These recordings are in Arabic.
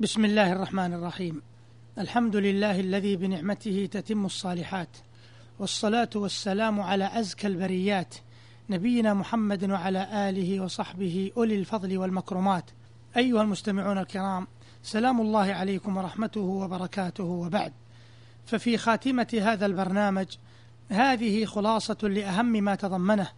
بسم الله الرحمن الرحيم. الحمد لله الذي بنعمته تتم الصالحات والصلاة والسلام على أزكى البريات نبينا محمد وعلى آله وصحبه أولي الفضل والمكرمات. أيها المستمعون الكرام سلام الله عليكم ورحمته وبركاته وبعد. ففي خاتمة هذا البرنامج هذه خلاصة لأهم ما تضمنه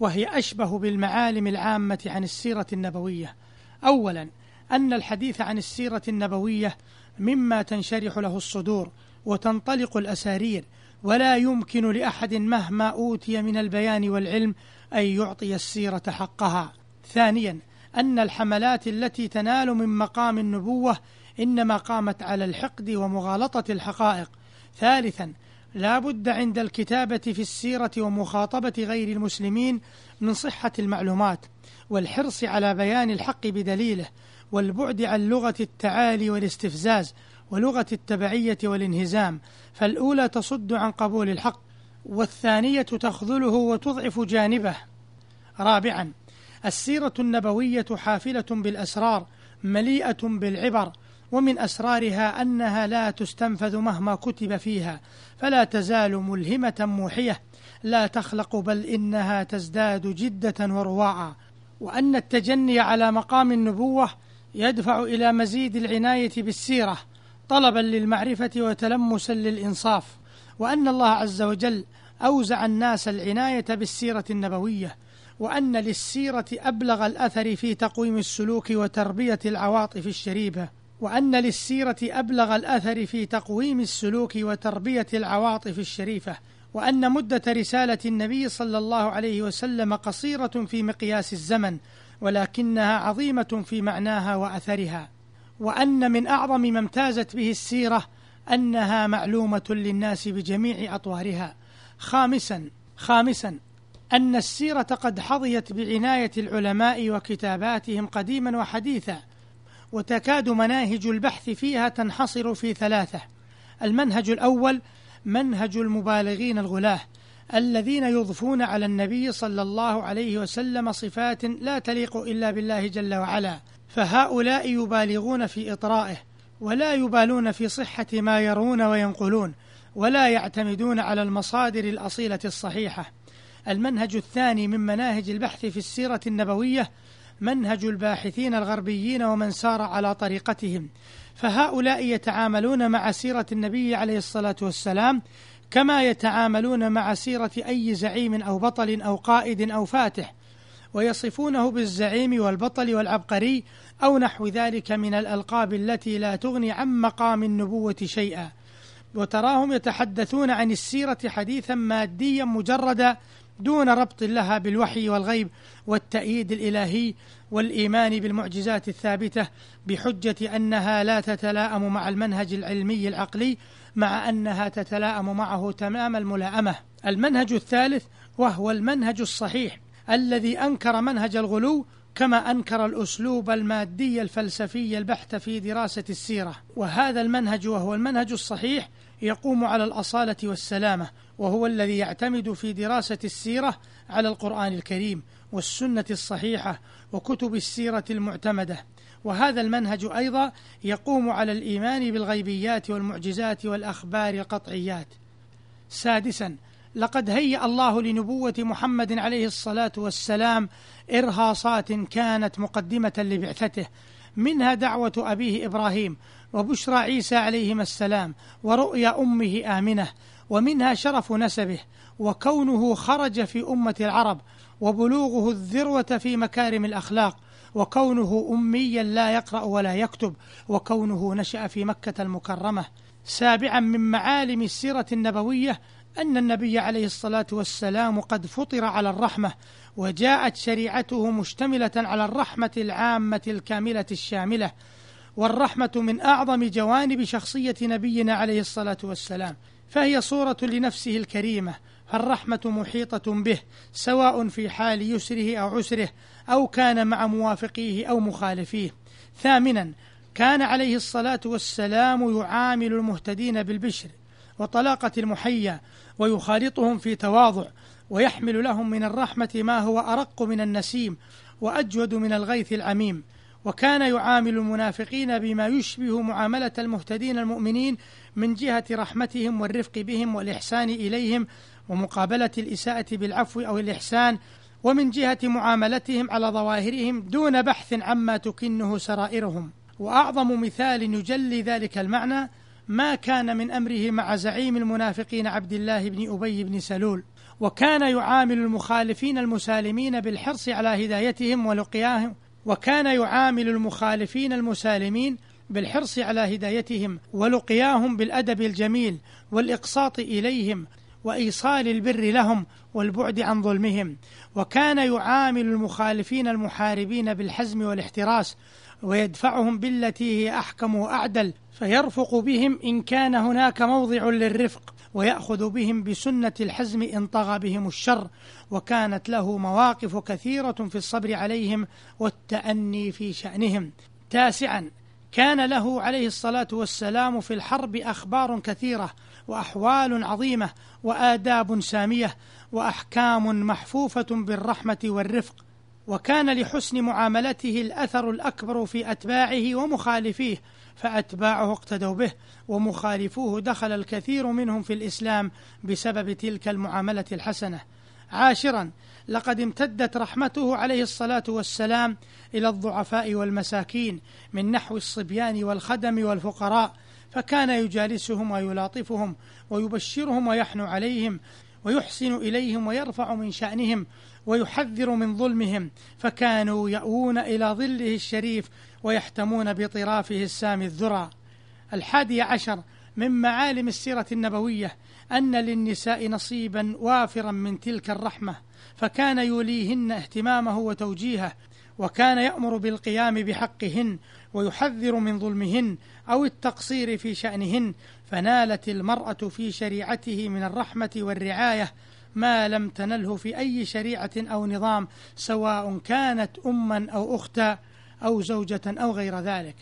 وهي أشبه بالمعالم العامة عن السيرة النبوية. أولا أن الحديث عن السيرة النبوية مما تنشرح له الصدور وتنطلق الأسارير ولا يمكن لأحد مهما أوتي من البيان والعلم أن يعطي السيرة حقها. ثانيا أن الحملات التي تنال من مقام النبوة إنما قامت على الحقد ومغالطة الحقائق. ثالثا لا بد عند الكتابة في السيرة ومخاطبة غير المسلمين من صحة المعلومات والحرص على بيان الحق بدليله والبعد عن لغة التعالي والاستفزاز ولغة التبعية والانهزام فالأولى تصد عن قبول الحق والثانية تخذله وتضعف جانبه. رابعا السيرة النبوية حافلة بالأسرار مليئة بالعبر ومن أسرارها أنها لا تستنفذ مهما كتب فيها فلا تزال ملهمة موحية لا تخلق بل إنها تزداد جدة ورواعا. وأن التجني على مقام النبوة يدفع إلى مزيد العناية بالسيرة طلبا للمعرفة وتلمسا للإنصاف. وأن الله عز وجل أوزع الناس العناية بالسيرة النبوية وأن للسيرة أبلغ الأثر في تقويم السلوك وتربية العواطف الشريفة وأن للسيرة أبلغ الأثر في تقويم السلوك وتربية العواطف الشريفة. وأن مدة رسالة النبي صلى الله عليه وسلم قصيرة في مقياس الزمن ولكنها عظيمة في معناها وأثرها. وأن من أعظم ما امتازت به السيرة أنها معلومة للناس بجميع أطوارها. خامسا خامسا أن السيرة قد حظيت بعناية العلماء وكتاباتهم قديما وحديثا وتكاد مناهج البحث فيها تنحصر في ثلاثة. المنهج الأول منهج المبالغين الغلاه الذين يضفون على النبي صلى الله عليه وسلم صفات لا تليق إلا بالله جل وعلا فهؤلاء يبالغون في إطرائه ولا يبالون في صحة ما يرون وينقلون ولا يعتمدون على المصادر الأصيلة الصحيحة. المنهج الثاني من مناهج البحث في السيرة النبوية منهج الباحثين الغربيين ومن سار على طريقتهم. فهؤلاء يتعاملون مع سيرة النبي عليه الصلاة والسلام كما يتعاملون مع سيرة أي زعيم أو بطل أو قائد أو فاتح ويصفونه بالزعيم والبطل والعبقري أو نحو ذلك من الألقاب التي لا تغني عن مقام النبوة شيئا. وتراهم يتحدثون عن السيرة حديثا ماديا مجردا دون ربط لها بالوحي والغيب والتأييد الإلهي والإيمان بالمعجزات الثابتة بحجة أنها لا تتلائم مع المنهج العلمي العقلي مع أنها تتلائم معه تمام الملائمة. المنهج الثالث وهو المنهج الصحيح الذي أنكر منهج الغلو كما أنكر الأسلوب المادي الفلسفي البحت في دراسة السيرة وهذا المنهج وهو المنهج الصحيح يقوم على الأصالة والسلامة وهو الذي يعتمد في دراسة السيرة على القرآن الكريم والسنة الصحيحة وكتب السيرة المعتمدة. وهذا المنهج أيضا يقوم على الإيمان بالغيبيات والمعجزات والأخبار القطعيات. سادسا لقد هيأ الله لنبوة محمد عليه الصلاة والسلام إرهاصات كانت مقدمة لبعثته منها دعوة أبيه إبراهيم وبشرى عيسى عليهما السلام ورؤيا أمه آمنة ومنها شرف نسبه وكونه خرج في أمة العرب وبلوغه الذروة في مكارم الأخلاق وكونه أميا لا يقرأ ولا يكتب وكونه نشأ في مكة المكرمة. سابعا من معالم السيرة النبوية أن النبي عليه الصلاة والسلام قد فطر على الرحمة وجاءت شريعته مشتملة على الرحمة العامة الكاملة الشاملة والرحمة من أعظم جوانب شخصية نبينا عليه الصلاة والسلام فهي صورة لنفسه الكريمة فالرحمة محيطة به سواء في حال يسره أو عسره أو كان مع موافقيه أو مخالفيه. ثامنا كان عليه الصلاة والسلام يعامل المهتدين بالبشر وطلاقة المحيا ويخالطهم في تواضع ويحمل لهم من الرحمة ما هو أرق من النسيم وأجود من الغيث العميم. وكان يعامل المنافقين بما يشبه معاملة المهتدين المؤمنين من جهة رحمتهم والرفق بهم والإحسان إليهم ومقابلة الإساءة بالعفو أو الإحسان ومن جهة معاملتهم على ظواهرهم دون بحث عما تكنه سرائرهم. وأعظم مثال يجلي ذلك المعنى ما كان من أمره مع زعيم المنافقين عبد الله بن أبي بن سلول وكان يعامل المخالفين المسالمين بالحرص على هدايتهم ولقياهم وكان يعامل المخالفين المسالمين بالحرص على هدايتهم ولقياهم بالأدب الجميل والإقساط إليهم وإيصال البر لهم والبعد عن ظلمهم. وكان يعامل المخالفين المحاربين بالحزم والاحتراس ويدفعهم بالتي هي أحكم وأعدل فيرفق بهم إن كان هناك موضع للرفق ويأخذ بهم بسنة الحزم إن طغى بهم الشر. وكانت له مواقف كثيرة في الصبر عليهم والتأني في شأنهم. تاسعا كان له عليه الصلاة والسلام في الحرب أخبار كثيرة وأحوال عظيمة وآداب سامية وأحكام محفوفة بالرحمة والرفق وكان لحسن معاملته الأثر الأكبر في أتباعه ومخالفيه فأتباعه اقتدوا به ومخالفوه دخل الكثير منهم في الإسلام بسبب تلك المعاملة الحسنة. عاشرا. لقد امتدت رحمته عليه الصلاة والسلام إلى الضعفاء والمساكين من نحو الصبيان والخدم والفقراء فكان يجالسهم ويلاطفهم ويبشرهم ويحنو عليهم ويحسن إليهم ويرفع من شأنهم ويحذر من ظلمهم فكانوا يأوون إلى ظله الشريف ويحتمون بطرافه السامي الذرى. الحادي عشر من معالم السيرة النبوية أن للنساء نصيبا وافرا من تلك الرحمة فكان يوليهن اهتمامه وتوجيهه وكان يأمر بالقيام بحقهن ويحذر من ظلمهن أو التقصير في شأنهن فنالت المرأة في شريعته من الرحمة والرعاية ما لم تنله في أي شريعة أو نظام سواء كانت أما أو أختا أو زوجة أو غير ذلك.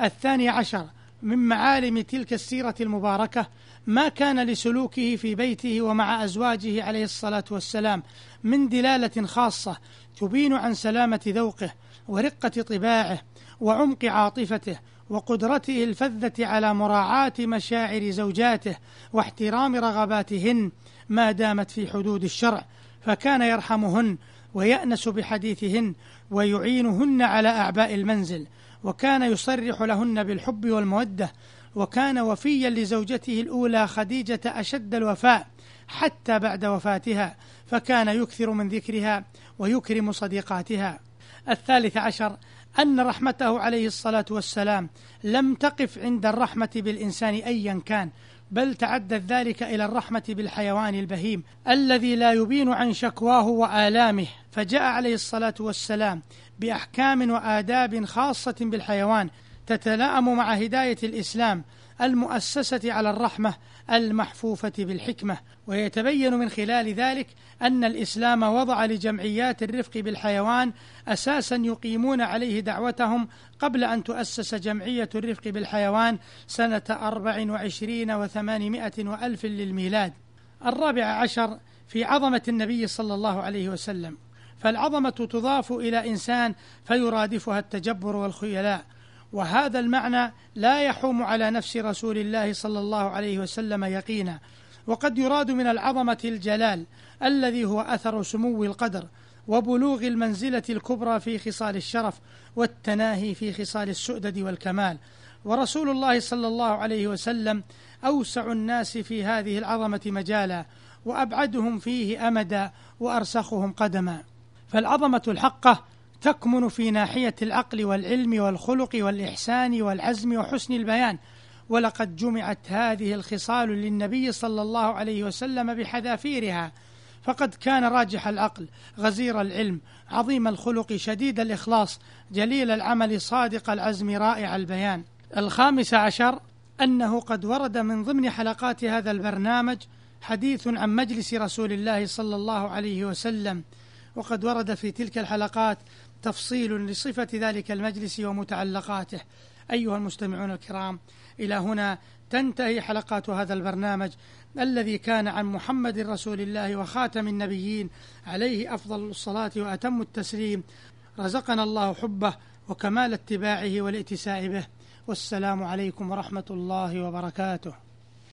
الثاني عشر من معالم تلك السيرة المباركة ما كان لسلوكه في بيته ومع أزواجه عليه الصلاة والسلام من دلالة خاصة تبين عن سلامة ذوقه ورقة طباعه وعمق عاطفته وقدرته الفذة على مراعاة مشاعر زوجاته واحترام رغباتهن ما دامت في حدود الشرع فكان يرحمهن ويأنس بحديثهن ويعينهن على أعباء المنزل. وكان يصرح لهن بالحب والمودة وكان وفيا لزوجته الأولى خديجة أشد الوفاء حتى بعد وفاتها فكان يكثر من ذكرها ويكرم صديقاتها. الثالث عشر أن رحمته عليه الصلاة والسلام لم تقف عند الرحمة بالإنسان أيا كان بل تعدت ذلك إلى الرحمة بالحيوان البهيم الذي لا يبين عن شكواه وآلامه. فجاء عليه الصلاة والسلام بأحكام وآداب خاصة بالحيوان تتلائم مع هداية الإسلام. المؤسسة على الرحمة المحفوفة بالحكمة ويتبين من خلال ذلك أن الإسلام وضع لجمعيات الرفق بالحيوان أساسا يقيمون عليه دعوتهم قبل أن تؤسس جمعية الرفق بالحيوان سنة أربع وعشرين وثمانمائة وألف للميلاد. الرابع عشر في عظمة النبي صلى الله عليه وسلم. فالعظمة تضاف إلى إنسان فيرادفها التجبر والخيلاء وهذا المعنى لا يحوم على نفس رسول الله صلى الله عليه وسلم يقينا. وقد يراد من العظمة الجلال الذي هو أثر سمو القدر وبلوغ المنزلة الكبرى في خصال الشرف والتناهي في خصال السؤدد والكمال. ورسول الله صلى الله عليه وسلم أوسع الناس في هذه العظمة مجالا وأبعدهم فيه أمدا وأرسخهم قدما. فالعظمة الحقة تكمن في ناحية العقل والعلم والخلق والإحسان والعزم وحسن البيان. ولقد جمعت هذه الخصال للنبي صلى الله عليه وسلم بحذافيرها. فقد كان راجح العقل غزير العلم عظيم الخلق شديد الإخلاص جليل العمل صادق العزم رائع البيان. الخامس عشر أنه قد ورد من ضمن حلقات هذا البرنامج حديث عن مجلس رسول الله صلى الله عليه وسلم. وقد ورد في تلك الحلقات تفصيل لصفة ذلك المجلس ومتعلقاته. أيها المستمعون الكرام إلى هنا تنتهي حلقات هذا البرنامج الذي كان عن محمد رسول الله وخاتم النبيين عليه أفضل الصلاة وأتم التسليم. رزقنا الله حبه وكمال اتباعه والائتساء به. والسلام عليكم ورحمة الله وبركاته.